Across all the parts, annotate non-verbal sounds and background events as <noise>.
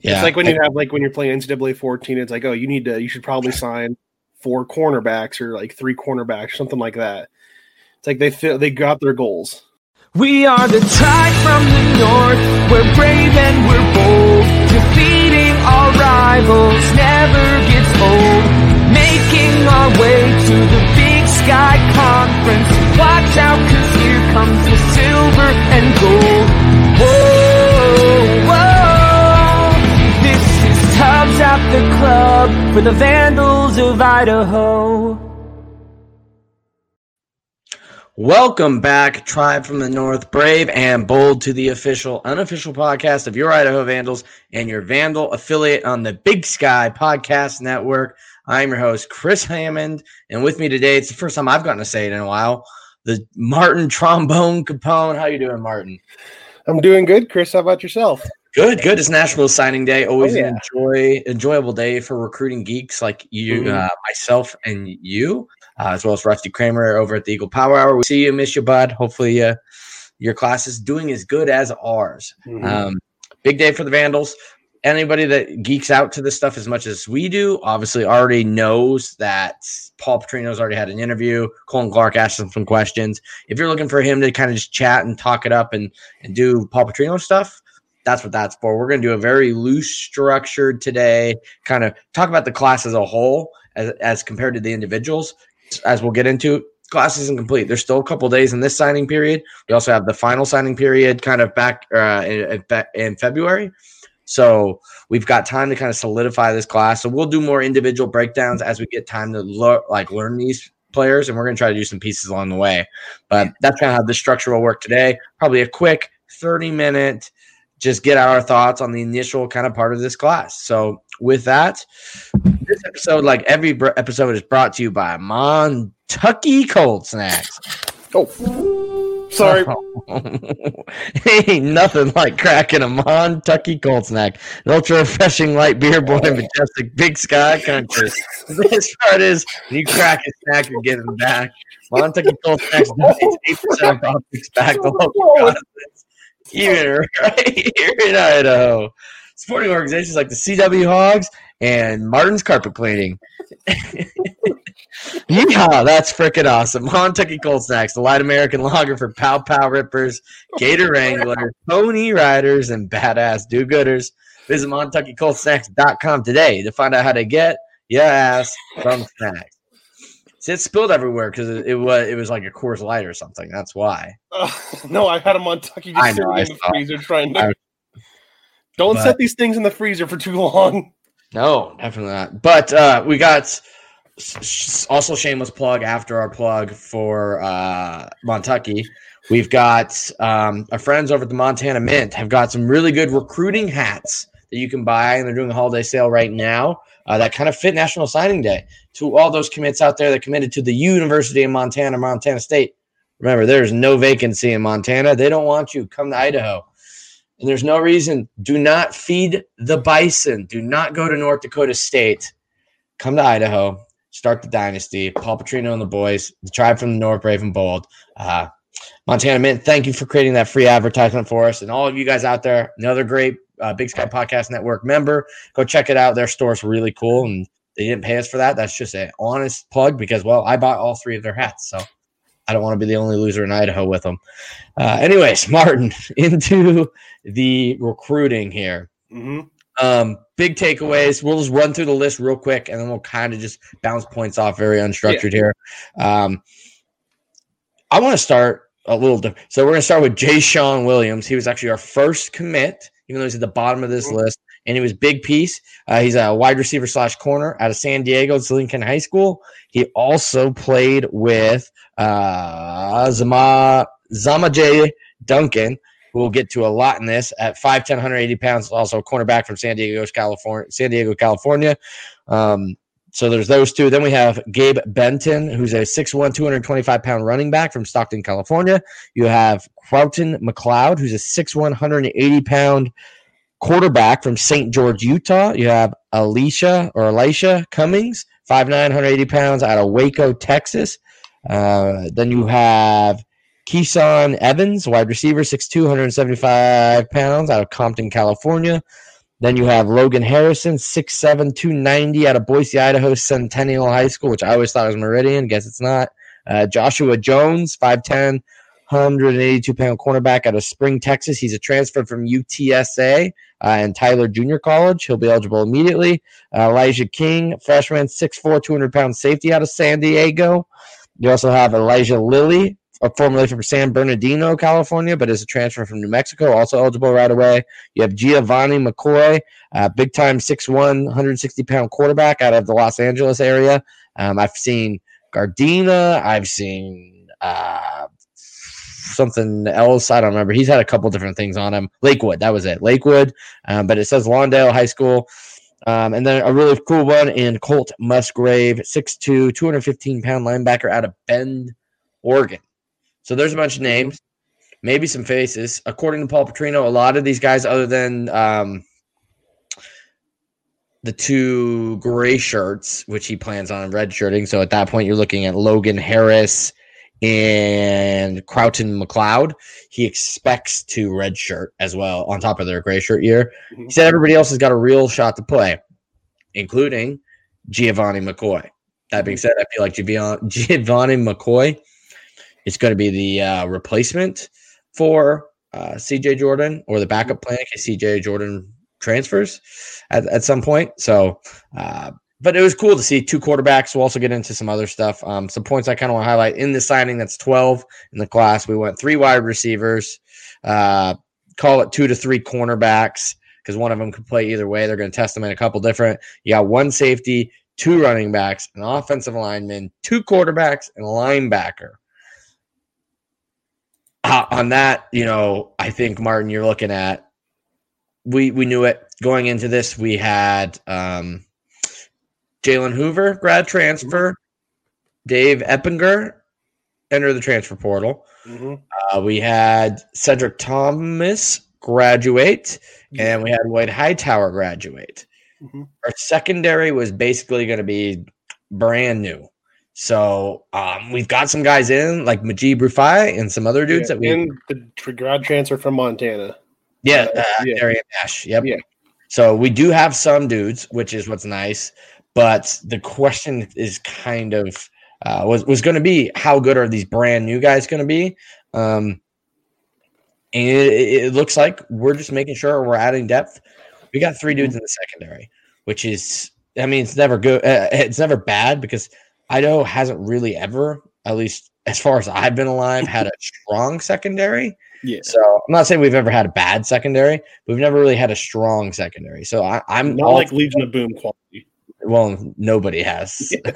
Yeah. It's like when you have like when you're playing NCAA 14, it's like, oh, you need to, you should probably sign four cornerbacks or like three cornerbacks, something like that. It's like they feel they got their goals. We are the tide from the north. We're brave and we're bold. Defeating our rivals never gets old. Making our way to the Big Sky Conference. Watch out, cause here comes the silver and gold. Whoa, Tubbs the club for the Vandals of Idaho. Welcome back, Tribe from the North, brave and bold, to the official, unofficial podcast of your Idaho Vandals and your Vandal affiliate on the Big Sky Podcast Network. I'm your host, Chris Hammond, and with me today, it's the first time I've gotten to say it in a while, the Martin Trombone Capone. How are you doing, Martin? I'm doing good, Chris. How about yourself? Good, good. It's National Signing Day. Always Oh, yeah. an enjoy enjoyable day for recruiting geeks like you, Mhm. uh, myself, and you, uh, as well as Rusty Kramer over at the Eagle Power Hour. We see you, miss you, bud. Hopefully, uh, your class is doing as good as ours. Mhm. Um, big day for the Vandals. Anybody that geeks out to this stuff as much as we do, obviously already knows that Paul Petrino's already had an interview. Colin Clark asked him some questions. If you're looking for him to kind of just chat and talk it up and, and do Paul Petrino stuff, that's what that's for. We're going to do a very loose structured today, kind of talk about the class as a whole as, as compared to the individuals. As we'll get into, class isn't complete. There's still a couple days in this signing period. We also have the final signing period kind of back uh, in, in February. So we've got time to kind of solidify this class. So we'll do more individual breakdowns as we get time to lo- like learn these players, and we're going to try to do some pieces along the way. But that's kind of how the structure will work today. Probably a quick 30 minute, just get our thoughts on the initial kind of part of this class. So with that, this episode, like every br- episode, is brought to you by Montucky Cold Snacks. Oh, sorry. <laughs> Ain't nothing like cracking a Montucky cold snack. An ultra refreshing light beer born in majestic big sky country. The best part is you crack a snack, you're giving back. Montucky cold snacks donates eight percent of back to local causes. Even <laughs> right here in Idaho. Sporting organizations like the CW Hogs and Martin's Carpet Cleaning. <laughs> Yeah, that's freaking awesome. Montucky Cold Snacks, the light American lager for pow pow rippers, gator <laughs> wranglers, pony riders, and badass do gooders. Visit MontuckyColdSnacks.com today to find out how to get your ass some snacks. See, it's spilled everywhere because it, it was it was like a Coors Light or something. That's why. Uh, <laughs> no, I had them on Tucky I just know, sitting I in the saw. freezer trying to. I- <laughs> Don't but- set these things in the freezer for too long. No, definitely not. But uh, we got s- s- also shameless plug after our plug for uh, Montucky. We've got um, our friends over at the Montana Mint have got some really good recruiting hats that you can buy, and they're doing a holiday sale right now. Uh, that kind of fit National Signing Day to all those commits out there that committed to the University of Montana, Montana State. Remember, there's no vacancy in Montana. They don't want you. Come to Idaho. And there's no reason. Do not feed the bison. Do not go to North Dakota State. Come to Idaho. Start the dynasty. Paul Petrino and the boys, the tribe from the North, brave and bold. Uh, Montana Mint, thank you for creating that free advertisement for us. And all of you guys out there, another great uh, Big Sky Podcast Network member. Go check it out. Their store's really cool. And they didn't pay us for that. That's just an honest plug because, well, I bought all three of their hats. So I don't want to be the only loser in Idaho with them. Uh, anyways, <laughs> Martin, into the recruiting here. hmm Um, big takeaways. We'll just run through the list real quick, and then we'll kind of just bounce points off very unstructured here. Um, I want to start a little different. So we're going to start with Jay Sean Williams. He was actually our first commit, even though he's at the bottom of this list, and he was big piece. Uh, he's a wide receiver slash corner out of San Diego, Lincoln High School. He also played with uh, Zama Zama J Duncan who we'll get to a lot in this at 5'10, 180 pounds, also a cornerback from San Diego, California, San Diego, California. Um, so there's those two. Then we have Gabe Benton, who's a 6'1, 225 pound running back from Stockton, California. You have Crowton McLeod, who's a 6'1, 180 pound quarterback from St. George, Utah. You have Alicia or Elisha Cummings, 5'9, 180 pounds out of Waco, Texas. Uh, then you have Keeson Evans, wide receiver, 6'2, 175 pounds out of Compton, California. Then you have Logan Harrison, 6'7, 290 out of Boise, Idaho Centennial High School, which I always thought was Meridian. Guess it's not. Uh, Joshua Jones, 5'10, 182 pound cornerback out of Spring, Texas. He's a transfer from UTSA uh, and Tyler Junior College. He'll be eligible immediately. Uh, Elijah King, freshman, 6'4, 200 pound safety out of San Diego. You also have Elijah Lilly, formerly from San Bernardino, California, but is a transfer from New Mexico, also eligible right away. You have Giovanni McCoy, uh, big time 6'1, 160 pound quarterback out of the Los Angeles area. Um, I've seen Gardena, I've seen uh, something else. I don't remember. He's had a couple different things on him. Lakewood, that was it. Lakewood, um, but it says Lawndale High School. Um, and then a really cool one in Colt Musgrave, 6'2, 215 pound linebacker out of Bend, Oregon. So there's a bunch of names, maybe some faces. According to Paul Petrino, a lot of these guys, other than um, the two gray shirts, which he plans on red shirting. So at that point, you're looking at Logan Harris and Crowton McLeod. He expects to red shirt as well on top of their gray shirt year. He said everybody else has got a real shot to play, including Giovanni McCoy. That being said, I feel like <laughs> Giovanni McCoy it's going to be the uh, replacement for uh, CJ Jordan or the backup plan in case CJ Jordan transfers at, at some point. So, uh, but it was cool to see two quarterbacks. We'll also get into some other stuff. Um, some points I kind of want to highlight in the signing that's 12 in the class. We went three wide receivers, uh, call it two to three cornerbacks because one of them could play either way. They're going to test them in a couple different. You got one safety, two running backs, an offensive lineman, two quarterbacks, and a linebacker uh, on that, you know, I think Martin, you're looking at we we knew it going into this. We had um, Jalen Hoover grad transfer, Dave Eppinger enter the transfer portal. Mm-hmm. Uh, we had Cedric Thomas graduate, yeah. and we had White Hightower graduate. Mm-hmm. Our secondary was basically going to be brand new. So um, we've got some guys in like Majid Rufai and some other dudes yeah, that we and the grad transfer from Montana. Yeah, uh, yeah. Darian Nash. Yep. Yeah. So we do have some dudes, which is what's nice. But the question is kind of uh, was was going to be how good are these brand new guys going to be? Um, and it, it, looks like we're just making sure we're adding depth. We got three dudes in the secondary, which is I mean it's never good. Uh, it's never bad because Idaho hasn't really ever, at least as far as I've been alive, had a strong secondary. Yeah. So I'm not saying we've ever had a bad secondary. We've never really had a strong secondary. So I, am not like Legion of Boom quality. Well, nobody has. <laughs> <laughs> the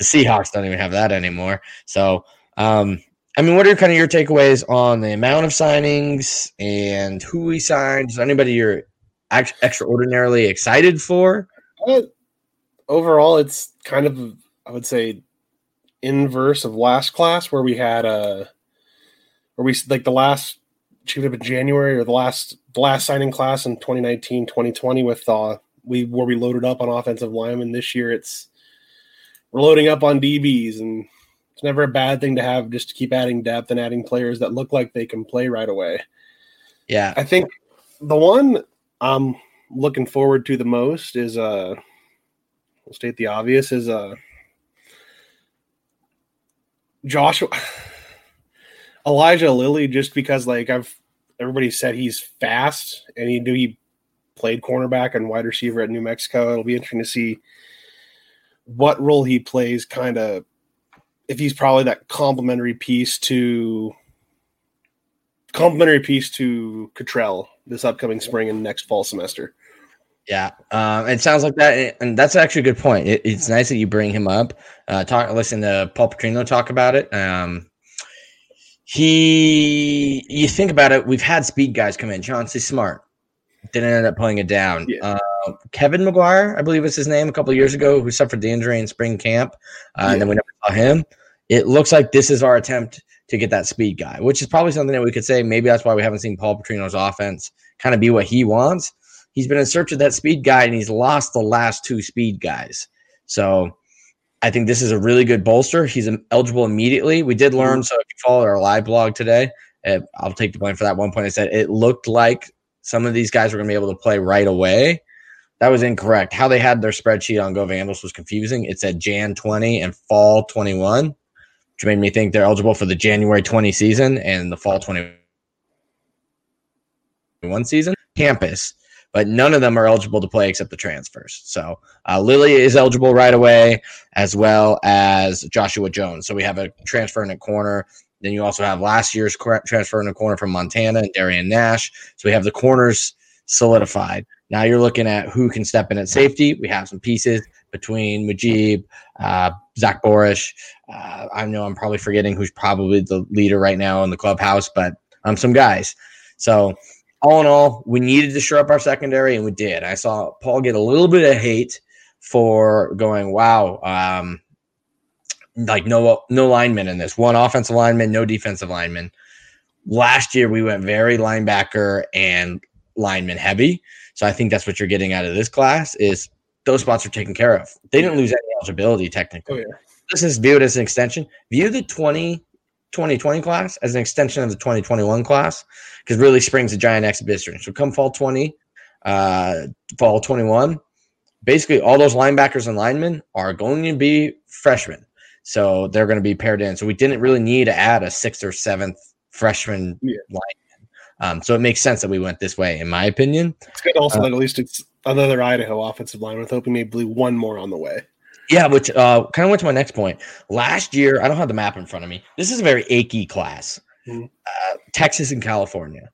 Seahawks don't even have that anymore. So, um, I mean, what are kind of your takeaways on the amount of signings and who we signed? Is anybody you're ex- extraordinarily excited for? Uh, overall, it's kind of I would say inverse of last class where we had a uh, where we like the last should have been January or the last the last signing class in 2019 2020 with uh we where we loaded up on offensive linemen this year it's we're loading up on DBs and it's never a bad thing to have just to keep adding depth and adding players that look like they can play right away. Yeah. I think the one I'm looking forward to the most is uh we'll state the obvious is uh Joshua <sighs> Elijah Lilly just because like I've everybody said he's fast and he knew he played cornerback and wide receiver at New Mexico. It'll be interesting to see what role he plays kind of if he's probably that complementary piece to complementary piece to Cutrell this upcoming spring and next fall semester. Yeah, um, it sounds like that, and that's actually a good point. It, it's nice that you bring him up. Uh, talk, listen to Paul Petrino talk about it. Um, he, you think about it, we've had speed guys come in. Chauncey Smart didn't end up pulling it down. Yeah. Uh, Kevin McGuire, I believe was his name, a couple years ago, who suffered the injury in spring camp, uh, yeah. and then we never saw him. It looks like this is our attempt to get that speed guy, which is probably something that we could say. Maybe that's why we haven't seen Paul Petrino's offense kind of be what he wants he's been in search of that speed guy and he's lost the last two speed guys. So I think this is a really good bolster. He's eligible immediately. We did learn. Mm-hmm. So if you follow our live blog today, uh, I'll take the blame for that one point. I said it looked like some of these guys were going to be able to play right away. That was incorrect. How they had their spreadsheet on Go Vandals was confusing. It said Jan 20 and fall 21, which made me think they're eligible for the January 20 season and the fall 21 season campus, but none of them are eligible to play except the transfers. So uh, Lily is eligible right away, as well as Joshua Jones. So we have a transfer in a corner. Then you also have last year's transfer in a corner from Montana and Darian Nash. So we have the corners solidified. Now you're looking at who can step in at safety. We have some pieces between Mujib, uh, Zach Borish. Uh, I know I'm probably forgetting who's probably the leader right now in the clubhouse, but um, some guys. So all in all, we needed to shore up our secondary, and we did. I saw Paul get a little bit of hate for going, "Wow, um, like no no linemen in this. One offensive lineman, no defensive lineman." Last year, we went very linebacker and lineman heavy, so I think that's what you're getting out of this class is those spots are taken care of. They didn't lose any eligibility technically. Oh, yeah. This is viewed as an extension. View the 20 2020 class as an extension of the 2021 class because really spring's a giant exhibition. So come fall 20, uh, fall 21, basically all those linebackers and linemen are going to be freshmen. So they're going to be paired in. So we didn't really need to add a sixth or seventh freshman yeah. lineman. Um, so it makes sense that we went this way, in my opinion. It's good also uh, that at least it's another Idaho offensive line with hoping maybe one more on the way. Yeah, which uh, kind of went to my next point. Last year, I don't have the map in front of me. This is a very achy class. Mm-hmm. Uh, Texas and California.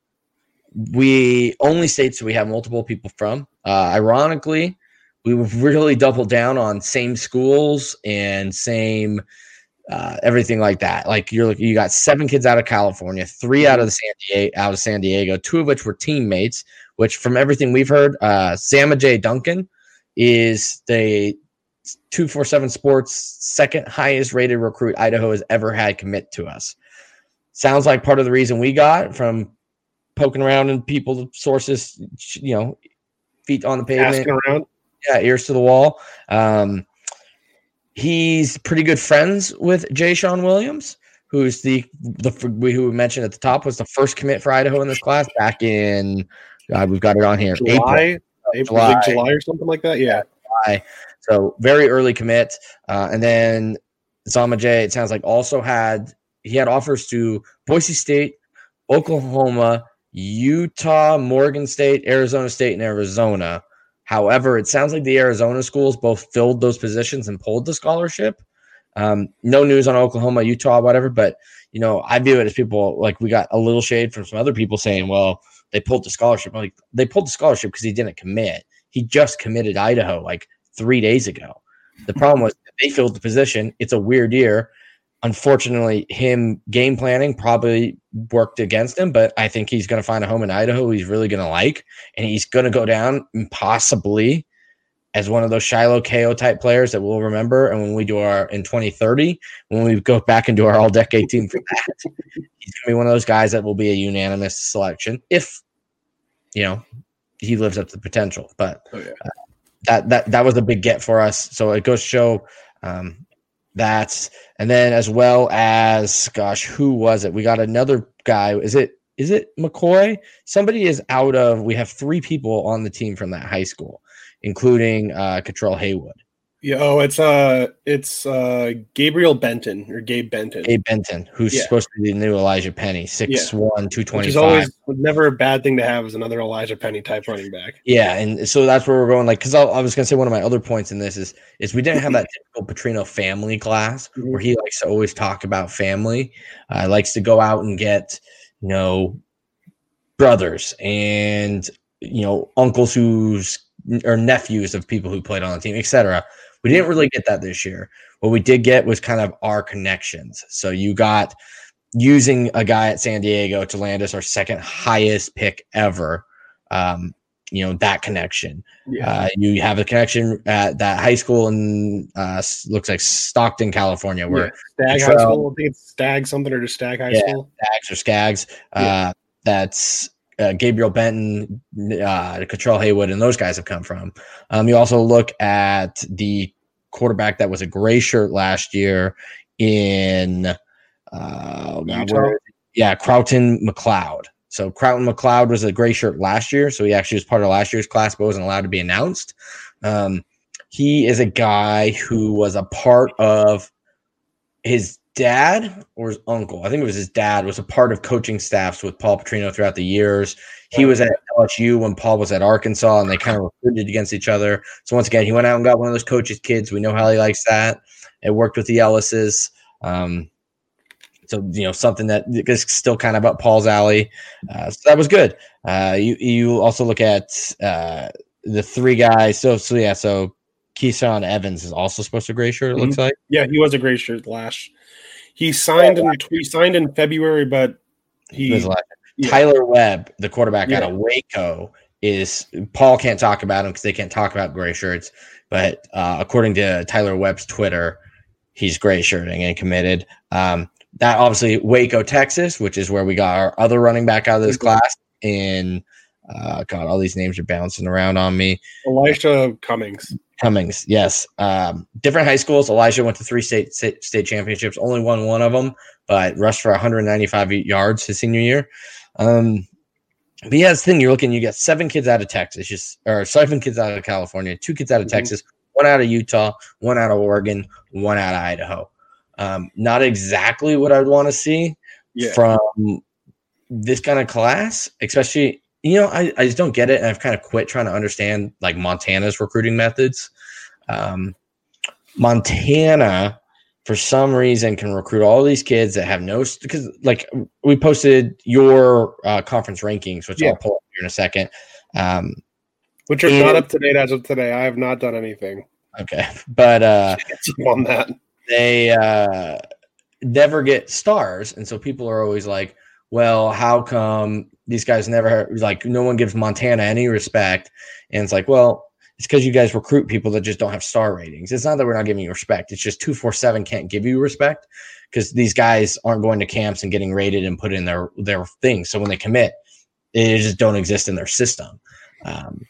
We only states we have multiple people from. Uh, ironically, we really doubled down on same schools and same uh, everything like that. Like you're you got seven kids out of California, three out of the San Diego, out of San Diego, two of which were teammates. Which, from everything we've heard, uh, Sama J. Duncan is the 247 Sports second highest rated recruit Idaho has ever had commit to us. Sounds like part of the reason we got from poking around in people sources, you know, feet on the pavement. Asking around. Yeah, ears to the wall. Um, he's pretty good friends with Jay Sean Williams, who's the the who we mentioned at the top was the first commit for Idaho in this class back in we've got it on here. July, April, April July. July or something like that. Yeah. July. So very early commit. Uh, and then Zama J, it sounds like also had he had offers to Boise State, Oklahoma, Utah, Morgan State, Arizona State, and Arizona. However, it sounds like the Arizona schools both filled those positions and pulled the scholarship. Um, no news on Oklahoma, Utah, whatever. But you know, I view it as people like we got a little shade from some other people saying, "Well, they pulled the scholarship." Like they pulled the scholarship because he didn't commit. He just committed Idaho. Like three days ago. The problem was they filled the position. It's a weird year. Unfortunately, him game planning probably worked against him, but I think he's going to find a home in Idaho he's really going to like, and he's going to go down possibly as one of those Shiloh Keo type players that we'll remember. And when we do our in 2030, when we go back do our all decade team for that, he's going to be one of those guys that will be a unanimous selection if, you know, he lives up to the potential. But oh, yeah. uh, that that that was a big get for us. So it goes show um, that, and then as well as gosh, who was it? We got another guy. Is it is it McCoy? Somebody is out of. We have three people on the team from that high school, including uh, Cutrell Haywood. Yeah. Oh, it's uh, it's uh, Gabriel Benton or Gabe Benton. Gabe Benton, who's yeah. supposed to be the new Elijhaa Penny, six yeah. two twenty five. Which is always never a bad thing to have as another Elijhaa Penny type running back. Yeah, and so that's where we're going. Like, because I, I, was gonna say one of my other points in this is is we didn't have that typical Petrino family class mm-hmm. where he likes to always talk about family. Uh, likes to go out and get you know brothers and you know uncles who's or nephews of people who played on the team, etc. We didn't really get that this year. What we did get was kind of our connections. So you got using a guy at San Diego to land us our second highest pick ever. Um, you know that connection. Yeah. Uh, you have a connection at that high school in uh, looks like Stockton, California, where yeah. Stagg High School. I think it's Stagg something or just Stagg High yeah, School. Stags or Skags. Uh, yeah. That's uh, Gabriel Benton, uh, Cutrell Haywood, and those guys have come from. Um, you also look at the quarterback that was a gray shirt last year in, uh, yeah, Crowton McLeod. So Crowton McLeod was a gray shirt last year, so he actually was part of last year's class, but wasn't allowed to be announced. Um, he is a guy who was a part of his dad or his uncle. I think it was his dad was a part of coaching staffs with Paul Petrino throughout the years. He was at LSU when Paul was at Arkansas, and they kind of recruited against each other. So once again, he went out and got one of those coaches' kids. We know how he likes that. It worked with the Ellisses. Um, so you know something that is still kind of up Paul's alley. Uh, so that was good. Uh, you you also look at uh, the three guys. So so yeah. So Keyshawn Evans is also supposed to gray shirt. It looks like. Yeah, he was a gray shirt last. He signed in he signed in February, but It was he last- yeah. Tyler Webb, the quarterback out of Waco, is Paul can't talk about him because they can't talk about gray shirts. But uh, according to Tyler Webb's Twitter, he's gray shirting and committed. Um, that obviously Waco, Texas, which is where we got our other running back out of this Mhm. class. In uh, God, all these names are bouncing around on me. Elisha Cummings. Cummings, yes. Um, different high schools. Elijah went to three state, state state championships. Only won one of them, but rushed for 195 yards his senior year. Um, but yeah, this thing you're looking. You got seven kids out of Texas, just or seven kids out of California, two kids out of Mhm. Texas, one out of Utah, one out of Oregon, one out of Idaho. Um, not exactly what I'd want to see Yeah. from this kind of class, especially you know, I, I just don't get it, and I've kind of quit trying to understand like Montana's recruiting methods. Um, Montana, for some reason, can recruit all these kids that have no because like we posted your uh, conference rankings, which Yeah. I'll pull up here in a second. Um, Which are And- not up to date as of today. I have not done anything okay, but uh, <laughs> on that. they uh, never get stars, and so people are always like, "Well, how come these guys never like no one gives Montana any respect?" And it's like, well, it's because you guys recruit people that just don't have star ratings. It's not that we're not giving you respect; it's just two four seven can't give you respect because these guys aren't going to camps and getting rated and put in their their things. So when they commit, they just don't exist in their system. Um,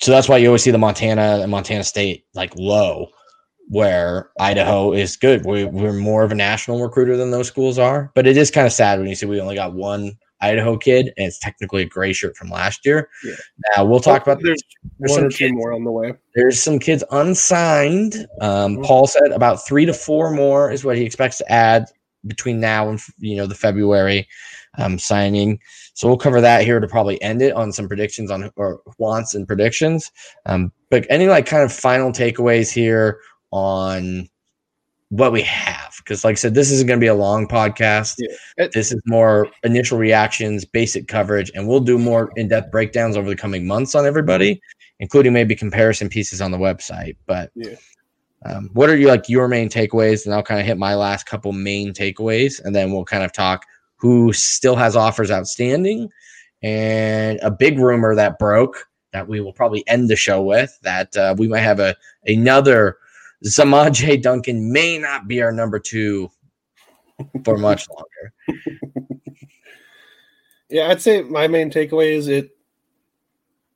so that's why you always see the Montana and Montana State like low where Idaho is good. We, we're more of a national recruiter than those schools are, but it is kind of sad when you see we only got one Idaho kid and it's technically a gray shirt from last year. Yeah. Now we'll talk about there's there's one some or two kids- more on the way. there's some kids unsigned. Um, Mhm. Paul said about three to four more is what he expects to add between now and you know the February um, signing. So we'll cover that here to probably end it on some predictions on or wants and predictions. Um, but any like kind of final takeaways here on what we have because like i said this isn't going to be a long podcast Yeah. It- this is more initial reactions basic coverage and we'll do more in-depth breakdowns over the coming months on everybody including maybe comparison pieces on the website but Yeah. um, what are you like your main takeaways and i'll kind of hit my last couple main takeaways and then we'll kind of talk who still has offers outstanding and a big rumor that broke that we will probably end the show with that uh, we might have a another Zamaj Duncan may not be our number two for much <laughs> longer. Yeah, I'd say my main takeaway is it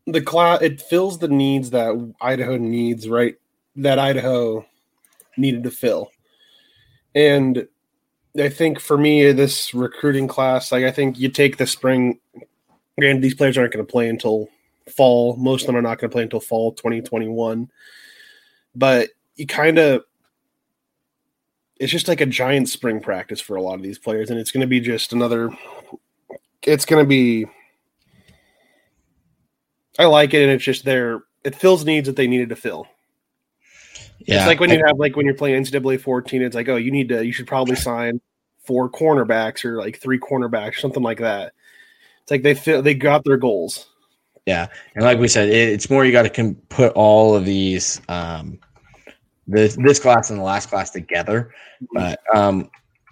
the class it fills the needs that Idaho needs, right? That Idaho needed to fill. And I think for me, this recruiting class, like I think you take the spring, and these players aren't going to play until fall. Most of them are not going to play until fall 2021. But you kind of, it's just like a giant spring practice for a lot of these players, and it's going to be just another. It's going to be. I like it, and it's just there. It fills needs that they needed to fill. Yeah, It's like when you have like when you're playing NCAA 14, it's like, oh, you need to you should probably sign four cornerbacks or like three cornerbacks, something like that. It's like they feel they got their goals. Yeah, and like we said, it, it's more you got to com- put all of these, um, this this class and the last class together. But um,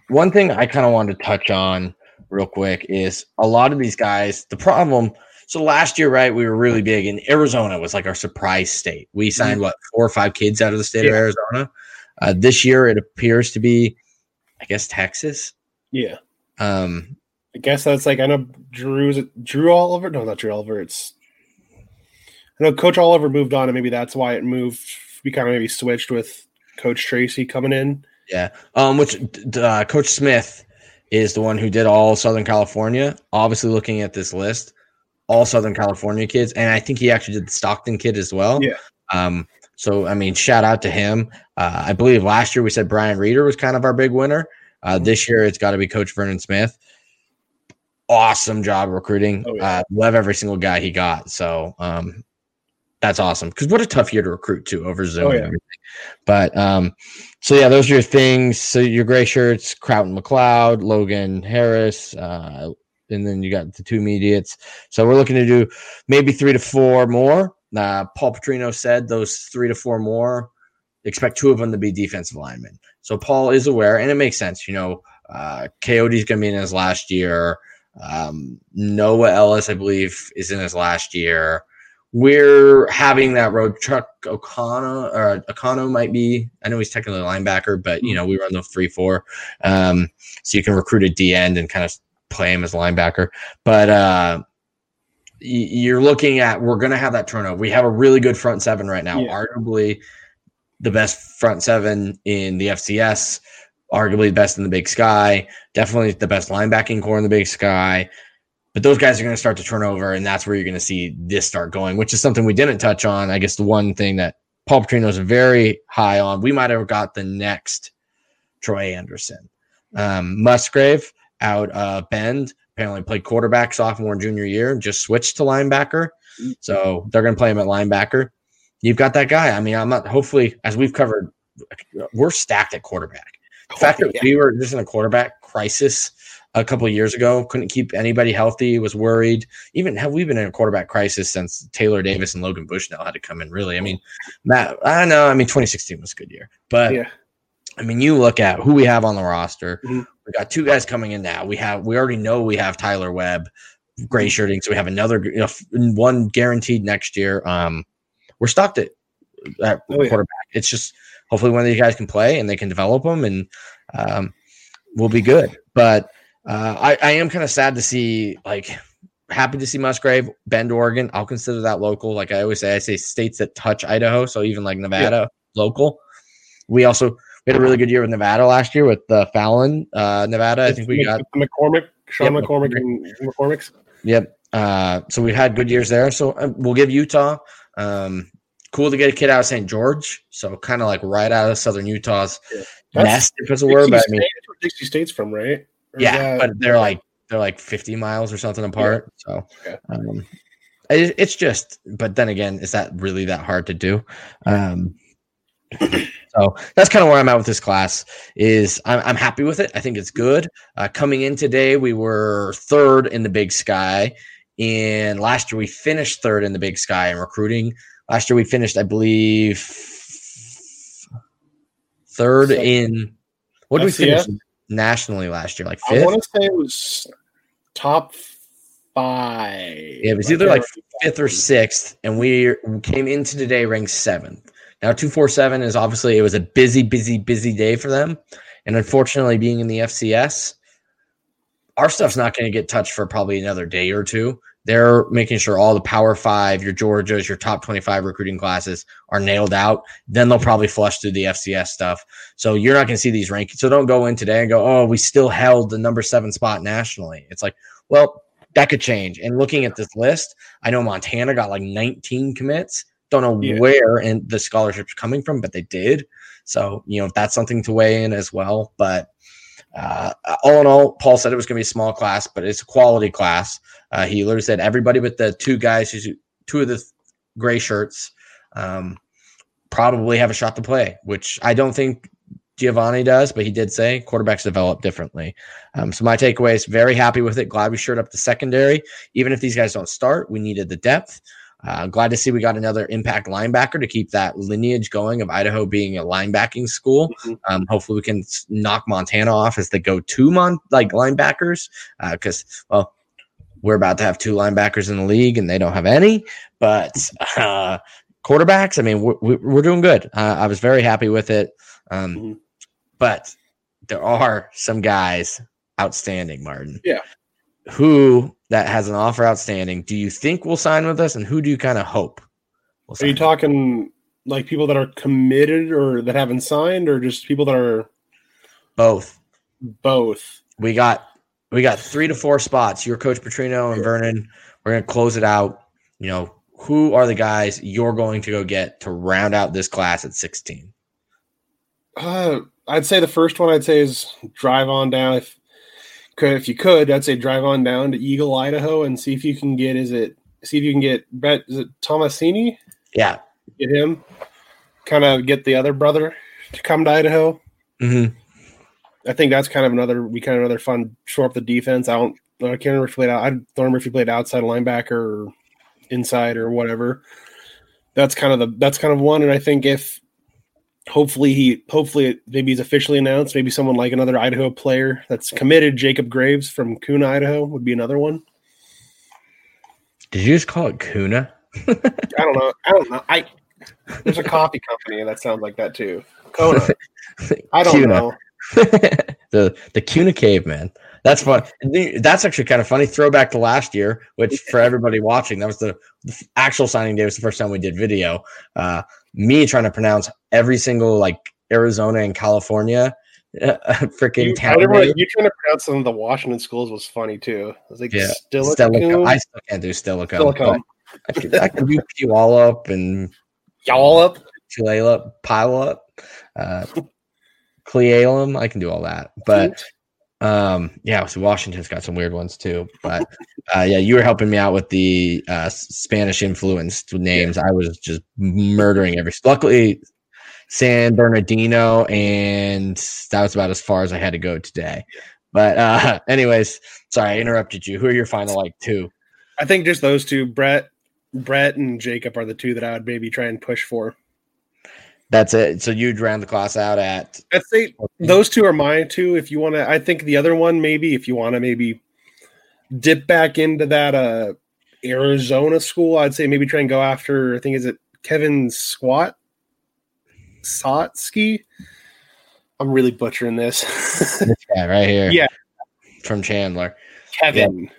one thing I kind of wanted to touch on real quick is a lot of these guys. The problem. So last year, right, we were really big, and Arizona was like our surprise state. We signed what four or five kids out of the state of Arizona. Uh, this year, it appears to be, I guess, Texas. Yeah. Um, I guess that's like I know Drew's Drew Oliver. No, not Drew Oliver. It's I know Coach Oliver moved on, and maybe that's why it moved. We kind of maybe switched with Coach Tracy coming in. Yeah. Um, which uh, Coach Smith is the one who did all Southern California. Obviously, looking at this list, all Southern California kids, and I think he actually did the Stockton kid as well. Yeah. Um, so I mean, shout out to him. Uh, I believe last year we said Brian Reeder was kind of our big winner. Uh, Mhm. This year it's got to be Coach Vernon Smith. Awesome job recruiting. Oh, yeah. uh, love every single guy he got. So um, that's awesome. Because what a tough year to recruit to over Zoom Oh, and yeah. everything. But um, so yeah, those are your things. So your gray shirts, Crowton McLeod, Logan Harris, uh, and then you got the two mediates. So we're looking to do maybe three to four more. Uh, Paul Petrino said those three to four more. Expect two of them to be defensive linemen. So Paul is aware, and it makes sense. You know, uh, Coyote's going to be in his last year. Um, Noah Elliss, I believe, is in his last year. We're having that road truck O'Connor or O'Connor might be. I know he's technically a linebacker, but you know we run the three four, um, so you can recruit a D end and kind of play him as linebacker. But uh, you're looking at we're going to have that turnover. We have a really good front seven right now, Yeah. arguably the best front seven in the FCS, arguably the best in the Big Sky, definitely the best linebacking core in the Big Sky. But those guys are going to start to turn over, and that's where you're going to see this start going, which is something we didn't touch on. I guess the one thing that Paul Petrino is very high on, we might have got the next Troy Anderson. Um, Musgrave out uh, Bend apparently played quarterback sophomore and junior year, just switched to linebacker. So they're going to play him at linebacker. You've got that guy. I mean, I'm not, hopefully, as we've covered, we're stacked at quarterback. The fact that Yeah. we were just in a quarterback crisis a couple of years ago, couldn't keep anybody healthy, was worried. Even have we been in a quarterback crisis since Taylor Davis and Logan Bushnell had to come in? Really, I mean, Matt. I don't know. I mean, 2016 was a good year, but Yeah. I mean, you look at who we have on the roster. Mhm. We got two guys coming in now. We have we already know we have Tyler Webb, gray shirting, so we have another you know, one guaranteed next year. Um, we're stocked at, at Oh, yeah. quarterback. It's just hopefully one of these guys can play and they can develop them and um, we'll be good. But uh, I, I am kind of sad to see like happy to see Musgrave, Bend, Oregon. I'll consider that local. Like I always say, I say states that touch Idaho. So even like Nevada, local. We also we had a really good year with Nevada last year with the Fallon, uh, Nevada. I think we got McCormick, Sean Yep, McCormick, McCormick. and McCormick's. Yep. Uh, so we've had good years there. So uh, we'll give Utah. Um, cool to get a kid out of St. George. So kind of like right out of Southern Utah's Yeah. That's nest, if it's a word. But I mean, State, that's where Dixie State's from, right? Yeah, that- but they're like they're like 50 miles or something apart. So Okay. um, it, it's just. But then again, is that really that hard to do? Um, so that's kind of where I'm at with this class. Is I'm, I'm happy with it. I think it's good. Uh, coming in today, we were third in the Big Sky, and last year we finished third in the Big Sky in recruiting. Last year we finished, I believe, third Second. in. What did we finish FCS? Nationally last year? Like I want to say it was top five. Yeah, it was either like fifth or sixth, and we came into today ranked seventh. Now, two four seven is obviously it was a busy, busy, busy day for them, and unfortunately, being in the FCS, our stuff's not going to get touched for probably another day or two. They're making sure all the Power Five, your Georgias, your top twenty five recruiting classes are nailed out. Then they'll probably flush through the FCS stuff. So you're not going to see these rankings. So don't go in today and go, oh, we still held the number seven spot nationally. It's like, well, that could change. And looking at this list, I know Montana got like 19 commits. Don't know Yeah. where and the scholarships coming from, but they did. So you know if that's something to weigh in as well. But uh, all in all, Paul said it was going to be a small class, but it's a quality class. Uh, he literally said everybody but the two guys who's two of the gray shirts um, probably have a shot to play, which I don't think Giovanni does, but he did say quarterbacks develop differently. Um, so my takeaway is very happy with it. Glad we shored up the secondary. Even if these guys don't start, we needed the depth. Uh, glad to see we got another impact linebacker to keep that lineage going of Idaho being a linebacking school. Mhm. Um, hopefully, we can knock Montana off as the go-to mon like linebackers because well, we're about to have two linebackers in the league and they don't have any. But <laughs> uh, quarterbacks, I mean, we're, we're doing good. Uh, I was very happy with it. Um, Mhm. But there are some guys outstanding, Martin. Yeah. Who that has an offer outstanding? Do you think will sign with us, and who do you kind of hope? Will Are you talking like people that are committed or that haven't signed, or just people that are Both. both? we got we got three to four spots. Your coach Petrino and Vernon. We're gonna close it out. You know, who are the guys you're going to go get to round out this class at 16? Uh, I'd say the first one I'd say is drive on down if could if you could. I'd say drive on down to Eagle, Idaho, and see if you can get is it see if you can get Brett is it Tomasini? Yeah. Get him. Kind of get the other brother to come to Idaho. Mm-hmm. I think that's kind of another we kind of another fun shore up the defense. I don't I can't remember if he played out. I don't remember if he played outside linebacker or inside or whatever. That's kind of the that's kind of one. And I think if hopefully he hopefully maybe he's officially announced, maybe someone like another Idaho player that's committed, Jacob Graves from Kuna, Idaho, would be another one. Did you just call it Kuna? I don't know. I don't know. I there's a coffee company that sounds like that too. Kona. I don't Kuna. know. <laughs> the the Kuna caveman. That's fun. That's actually kind of funny. Throwback to last year, which for everybody watching, that was the, the actual signing day. Was the first time we did video. Uh, me trying to pronounce every single like Arizona and California <laughs> uh, freaking You, town. you trying to pronounce some of the Washington schools was funny too. I was like Yeah. Stellicum. I still can't do. Stilichum. I can, I can do Puyallup and Y'all up. Tulalip, pile up, uh, Clealum. I can do all that. But um, yeah, so Washington's got some weird ones too. But uh, yeah, you were helping me out with the uh, Spanish influenced names. I was just murdering every. Luckily, San Bernardino, and that was about as far as I had to go today. But uh, <laughs> anyways, sorry I interrupted you. Who are your final like two? I think just those two, Brett, Brett and Jacob are the two that I would maybe try and push for. That's it. So you'd round the class out at I'd say those two are mine too. If you want to, I think the other one maybe if you want to maybe dip back into that uh Arizona school, I'd say maybe try and go after. I think is it Kevin Squat Sotsky. I'm really butchering this. <laughs> this guy right here. Yeah. from Chandler. Kevin.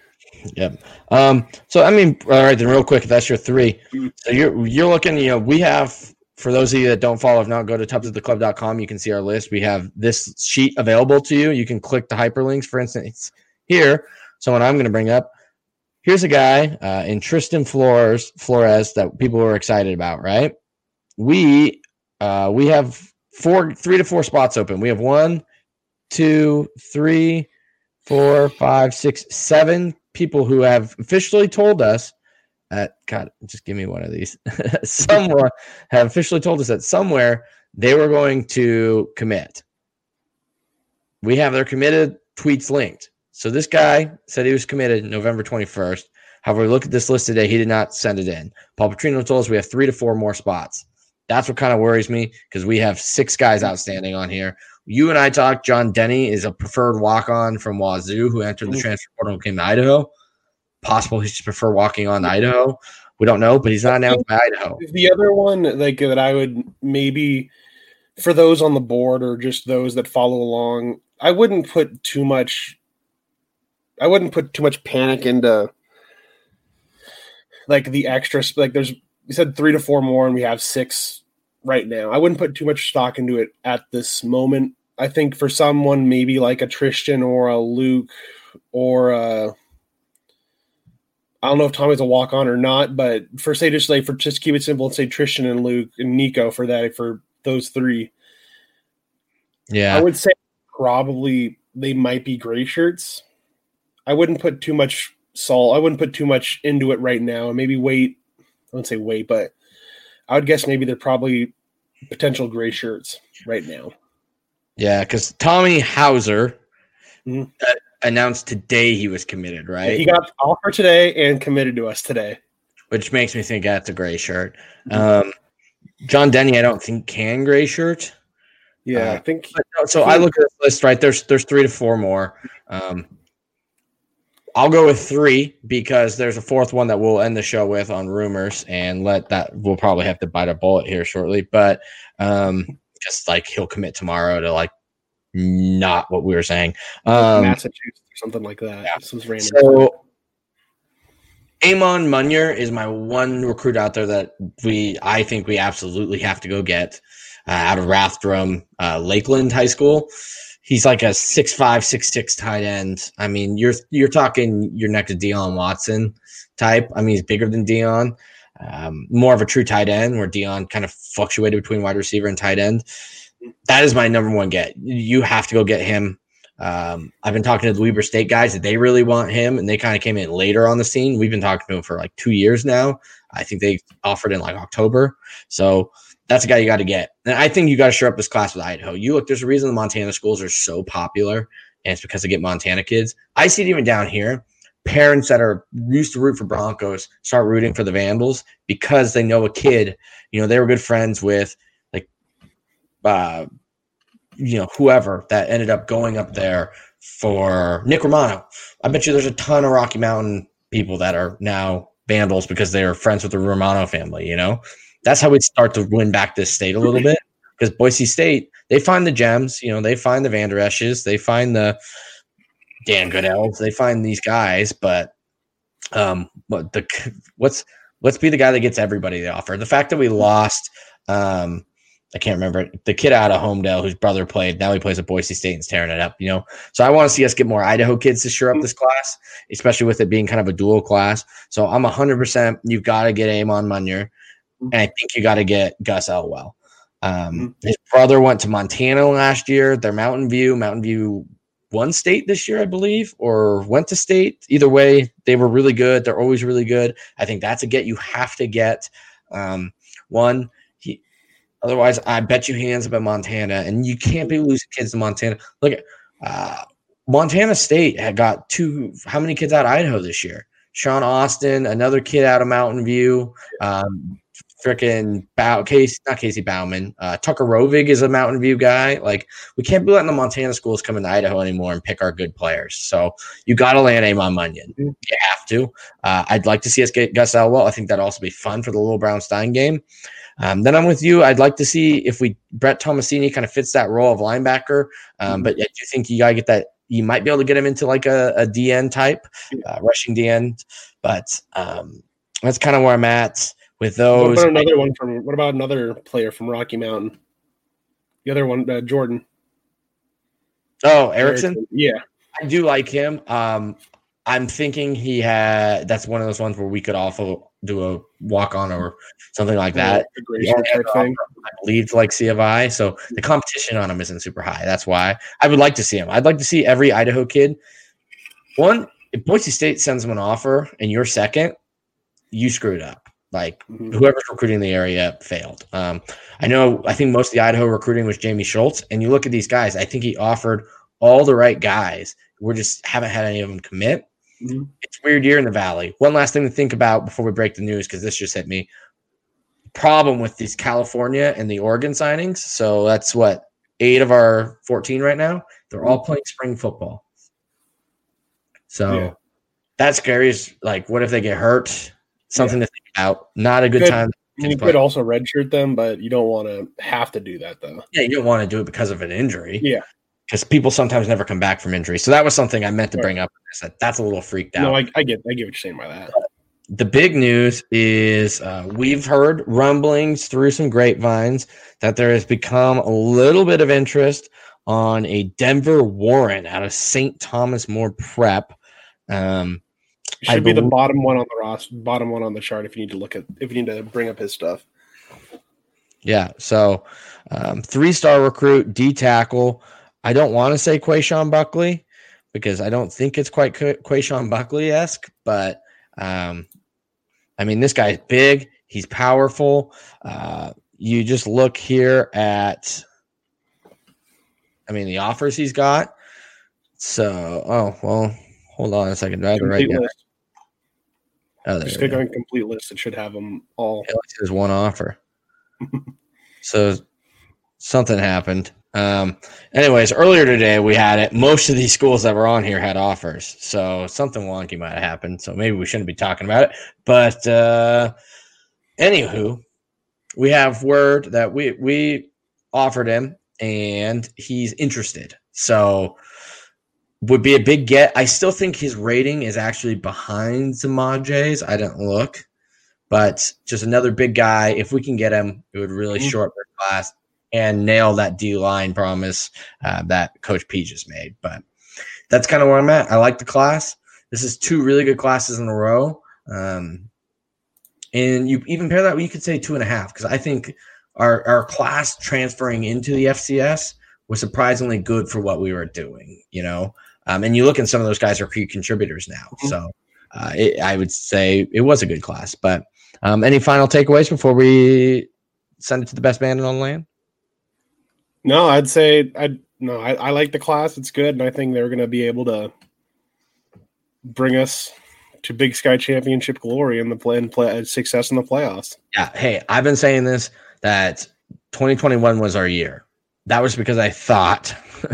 Yep. Um, so I mean, all right, then real quick, that's your three. Mhm. So you're you're looking, you know, we have for those of you that don't follow, if not, go to tubsoftheclub.com. You can see our list. We have this sheet available to you. You can click the hyperlinks, for instance, here. Someone I'm going to bring up. Here's a guy uh, in Tristan Flores, Flores that people were excited about, right? We uh, we have four, three to four spots open. We have one, two, three, four, five, six, seven people who have officially told us that God, just give me one of these. <laughs> Someone have officially told us that somewhere they were going to commit. We have their committed tweets linked. So this guy said he was committed November 21st. However, we look at this list today, he did not send it in. Paul Petrino told us we have three to four more spots. That's what kind of worries me because we have six guys outstanding on here. You and I talked. John Denny is a preferred walk on from Wazoo who entered the Mhm. transfer portal and came to Idaho. Possible he should prefer walking on to Idaho. We don't know, but he's not announced by Idaho. The other one, like that, I would maybe for those on the board or just those that follow along, I wouldn't put too much. I wouldn't put too much panic into like the extra. Like there's, you said three to four more, and we have six right now. I wouldn't put too much stock into it at this moment. I think for someone maybe like a Tristan or a Luke or a I don't know if Tommy's a walk on or not, but for say just like for just keep it simple and say Tristan and Luke and Nico for that for those three, Yeah. I would say probably they might be gray shirts. I wouldn't put too much salt. I wouldn't put too much into it right now, and maybe wait. I wouldn't say wait, but I would guess maybe they're probably potential gray shirts right now. Yeah, because Tommy Hauser Mhm. uh, announced today he was committed, right? He got offer today and committed to us today. Which makes me think that's a gray shirt. Um, John Denny, I don't think can gray shirt. Yeah, Uh, I think so I look at this list, right? There's there's three to four more. Um, I'll go with three because there's a fourth one that we'll end the show with on rumors and let that we'll probably have to bite a bullet here shortly. But um, just like he'll commit tomorrow to like not what we were saying. Um, Massachusetts or something like that. yeah. Some random. So Amon Munyer is my one recruit out there that we I think we absolutely have to go get uh, out of Rathdrum, uh, Lakeland High School. He's like a six five, six six tight end. I mean, you're you're talking you're next to Dion Watson type. I mean, he's bigger than Dion. Um, more of a true tight end, where Dion kind of fluctuated between wide receiver and tight end. That is my number one get. You have to go get him. Um, I've been talking to the Weber State guys that they really want him, and they kind of came in later on the scene. We've been talking to him for like two years now. I think they offered in like October. So that's a guy you got to get. And I think you got to shore up this class with Idaho. You look, there's a reason the Montana schools are so popular, and it's because they get Montana kids. I see it even down here. Parents that are used to root for Broncos start rooting for the Vandals because they know a kid, you know, they were good friends with like, uh, you know, whoever that ended up going up there for Nick Romano. I bet you there's a ton of Rocky Mountain people that are now Vandals because they are friends with the Romano family, you know? That's how we start to win back this state a little bit. Because Boise State, they find the gems, you know, they find the Vander Esch's, they find the Dan Goodells, they find these guys, but um what the what's let's be the guy that gets everybody the offer. The fact that we lost um I can't remember the kid out of Homedale whose brother played. Now he plays at Boise State and's tearing it up. You know, so I want to see us get more Idaho kids to shore up this class, especially with it being kind of a dual class. So I'm 100. percent You've got to get Amon Munyer, and I think you got to get Gus Elwell. Um, his brother went to Montana last year. They're Mountain View. Mountain View won state this year, I believe, or went to state. Either way, they were really good. They're always really good. I think that's a get you have to get. Um, one Otherwise, I bet you hands up in Montana, and you can't be losing kids to Montana. Look at uh, Montana State had got two. How many kids out of Idaho this year? Sean Austin, another kid out of Mountain View. Um, freaking Bow Case, not Casey Bauman. Uh, Tucker Rovig is a Mountain View guy. Like we can't be letting the Montana schools come into Idaho anymore and pick our good players. So you got to land Amon Munyon. Mm-hmm. You have to. Uh, I'd like to see us get Gus Elwell. I think that'd also be fun for the Little Brown Stein game. Um, then I'm with you. I'd like to see if we Brett Tomasini kind of fits that role of linebacker. Um, mm-hmm. But I do think you gotta get that. You might be able to get him into like a, a DN type, uh, rushing DN. But um, that's kind of where I'm at with those. What about another one from? What about another player from Rocky Mountain? The other one, uh, Jordan. Oh, Erickson. Erickson. Yeah, I do like him. Um, I'm thinking he had. That's one of those ones where we could also do a walk on or something like that. I believe like C of I. So the competition on him isn't super high. That's why I would like to see him. I'd like to see every Idaho kid. One, if Boise State sends him an offer and you're second, you screwed up. Like mm-hmm. whoever's recruiting the area failed. Um, I know. I think most of the Idaho recruiting was Jamie Schultz, and you look at these guys. I think he offered all the right guys. We just haven't had any of them commit. Mm-hmm. It's weird year in the valley. One last thing to think about before we break the news, because this just hit me. Problem with these California and the Oregon signings. So that's what eight of our 14 right now. They're all mm-hmm. playing spring football. So yeah. that's scary. Is like, what if they get hurt? Something yeah. to think about. Not a good, good time. You could also redshirt them, but you don't want to have to do that though. Yeah, you don't want to do it because of an injury. Yeah because people sometimes never come back from injury. So that was something I meant to bring up. I said that's a little freaked out. No, I, I get, I get what you're saying by that. The big news is uh, we've heard rumblings through some grapevines that there has become a little bit of interest on a Denver Warren out of St. Thomas More Prep. Um, should I be the bottom one on the roster, bottom one on the chart if you need to look at if you need to bring up his stuff. Yeah, so um, three star recruit, D tackle. I don't want to say Quayshawn Buckley because I don't think it's quite Quayshawn Buckley esque, but um, I mean, this guy's big, he's powerful. Uh, you just look here at, I mean, the offers he's got. So, oh, well, hold on a second. Do I have the right list. Oh, Just click on complete list. It should have them all. There's one offer. <laughs> so something happened. Um, anyways, earlier today we had it. Most of these schools that were on here had offers, so something wonky might have happened. So maybe we shouldn't be talking about it. But uh, anywho, we have word that we we offered him and he's interested. So would be a big get. I still think his rating is actually behind Samaje's. I didn't look, but just another big guy. If we can get him, it would really mm-hmm. short their class and nail that D line promise uh, that Coach P just made. But that's kind of where I'm at. I like the class. This is two really good classes in a row. Um, and you even pair that, you could say two and a half, because I think our, our class transferring into the FCS was surprisingly good for what we were doing, you know? Um, and you look and some of those guys are key contributors now. Mm-hmm. So uh, it, I would say it was a good class. But um, any final takeaways before we send it to the best man on land? No, I'd say I no, I, I like the class. It's good, and I think they're going to be able to bring us to Big Sky Championship glory and the play and play success in the playoffs. Yeah. Hey, I've been saying this that 2021 was our year. That was because I thought <laughs>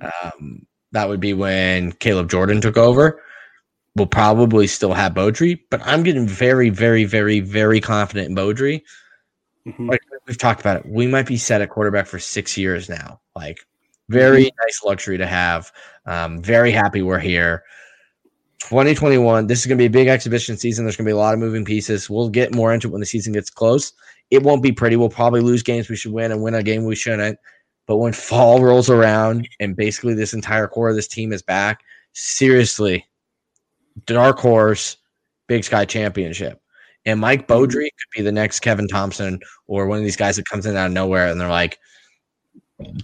um, that would be when Caleb Jordan took over. We'll probably still have Beaudry, but I'm getting very, very, very, very confident in Beaudry. Mm-hmm. Like we've talked about it, we might be set at quarterback for six years now. Like, very mm-hmm. nice luxury to have. Um, very happy we're here. 2021. This is going to be a big exhibition season. There's going to be a lot of moving pieces. We'll get more into it when the season gets close. It won't be pretty. We'll probably lose games we should win and win a game we shouldn't. But when fall rolls around and basically this entire core of this team is back, seriously, dark horse, Big Sky Championship. And Mike mm-hmm. Beaudry could be the next Kevin Thompson or one of these guys that comes in out of nowhere and they're like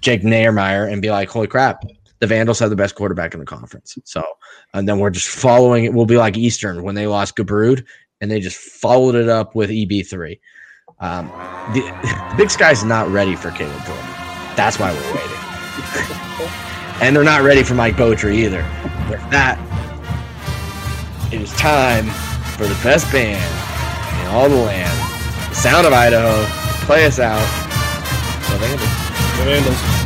Jake Nayermeyer and be like, holy crap, the Vandals have the best quarterback in the conference. So, and then we're just following it. We'll be like Eastern when they lost Gubrud and they just followed it up with EB3. Um, the, <laughs> the Big Sky's not ready for Caleb Jordan. That's why we're waiting. and they're not ready for Mike Beaudry either. With that, it is time for the best band in all the land, the sound of Idaho, play us out. The Vandals.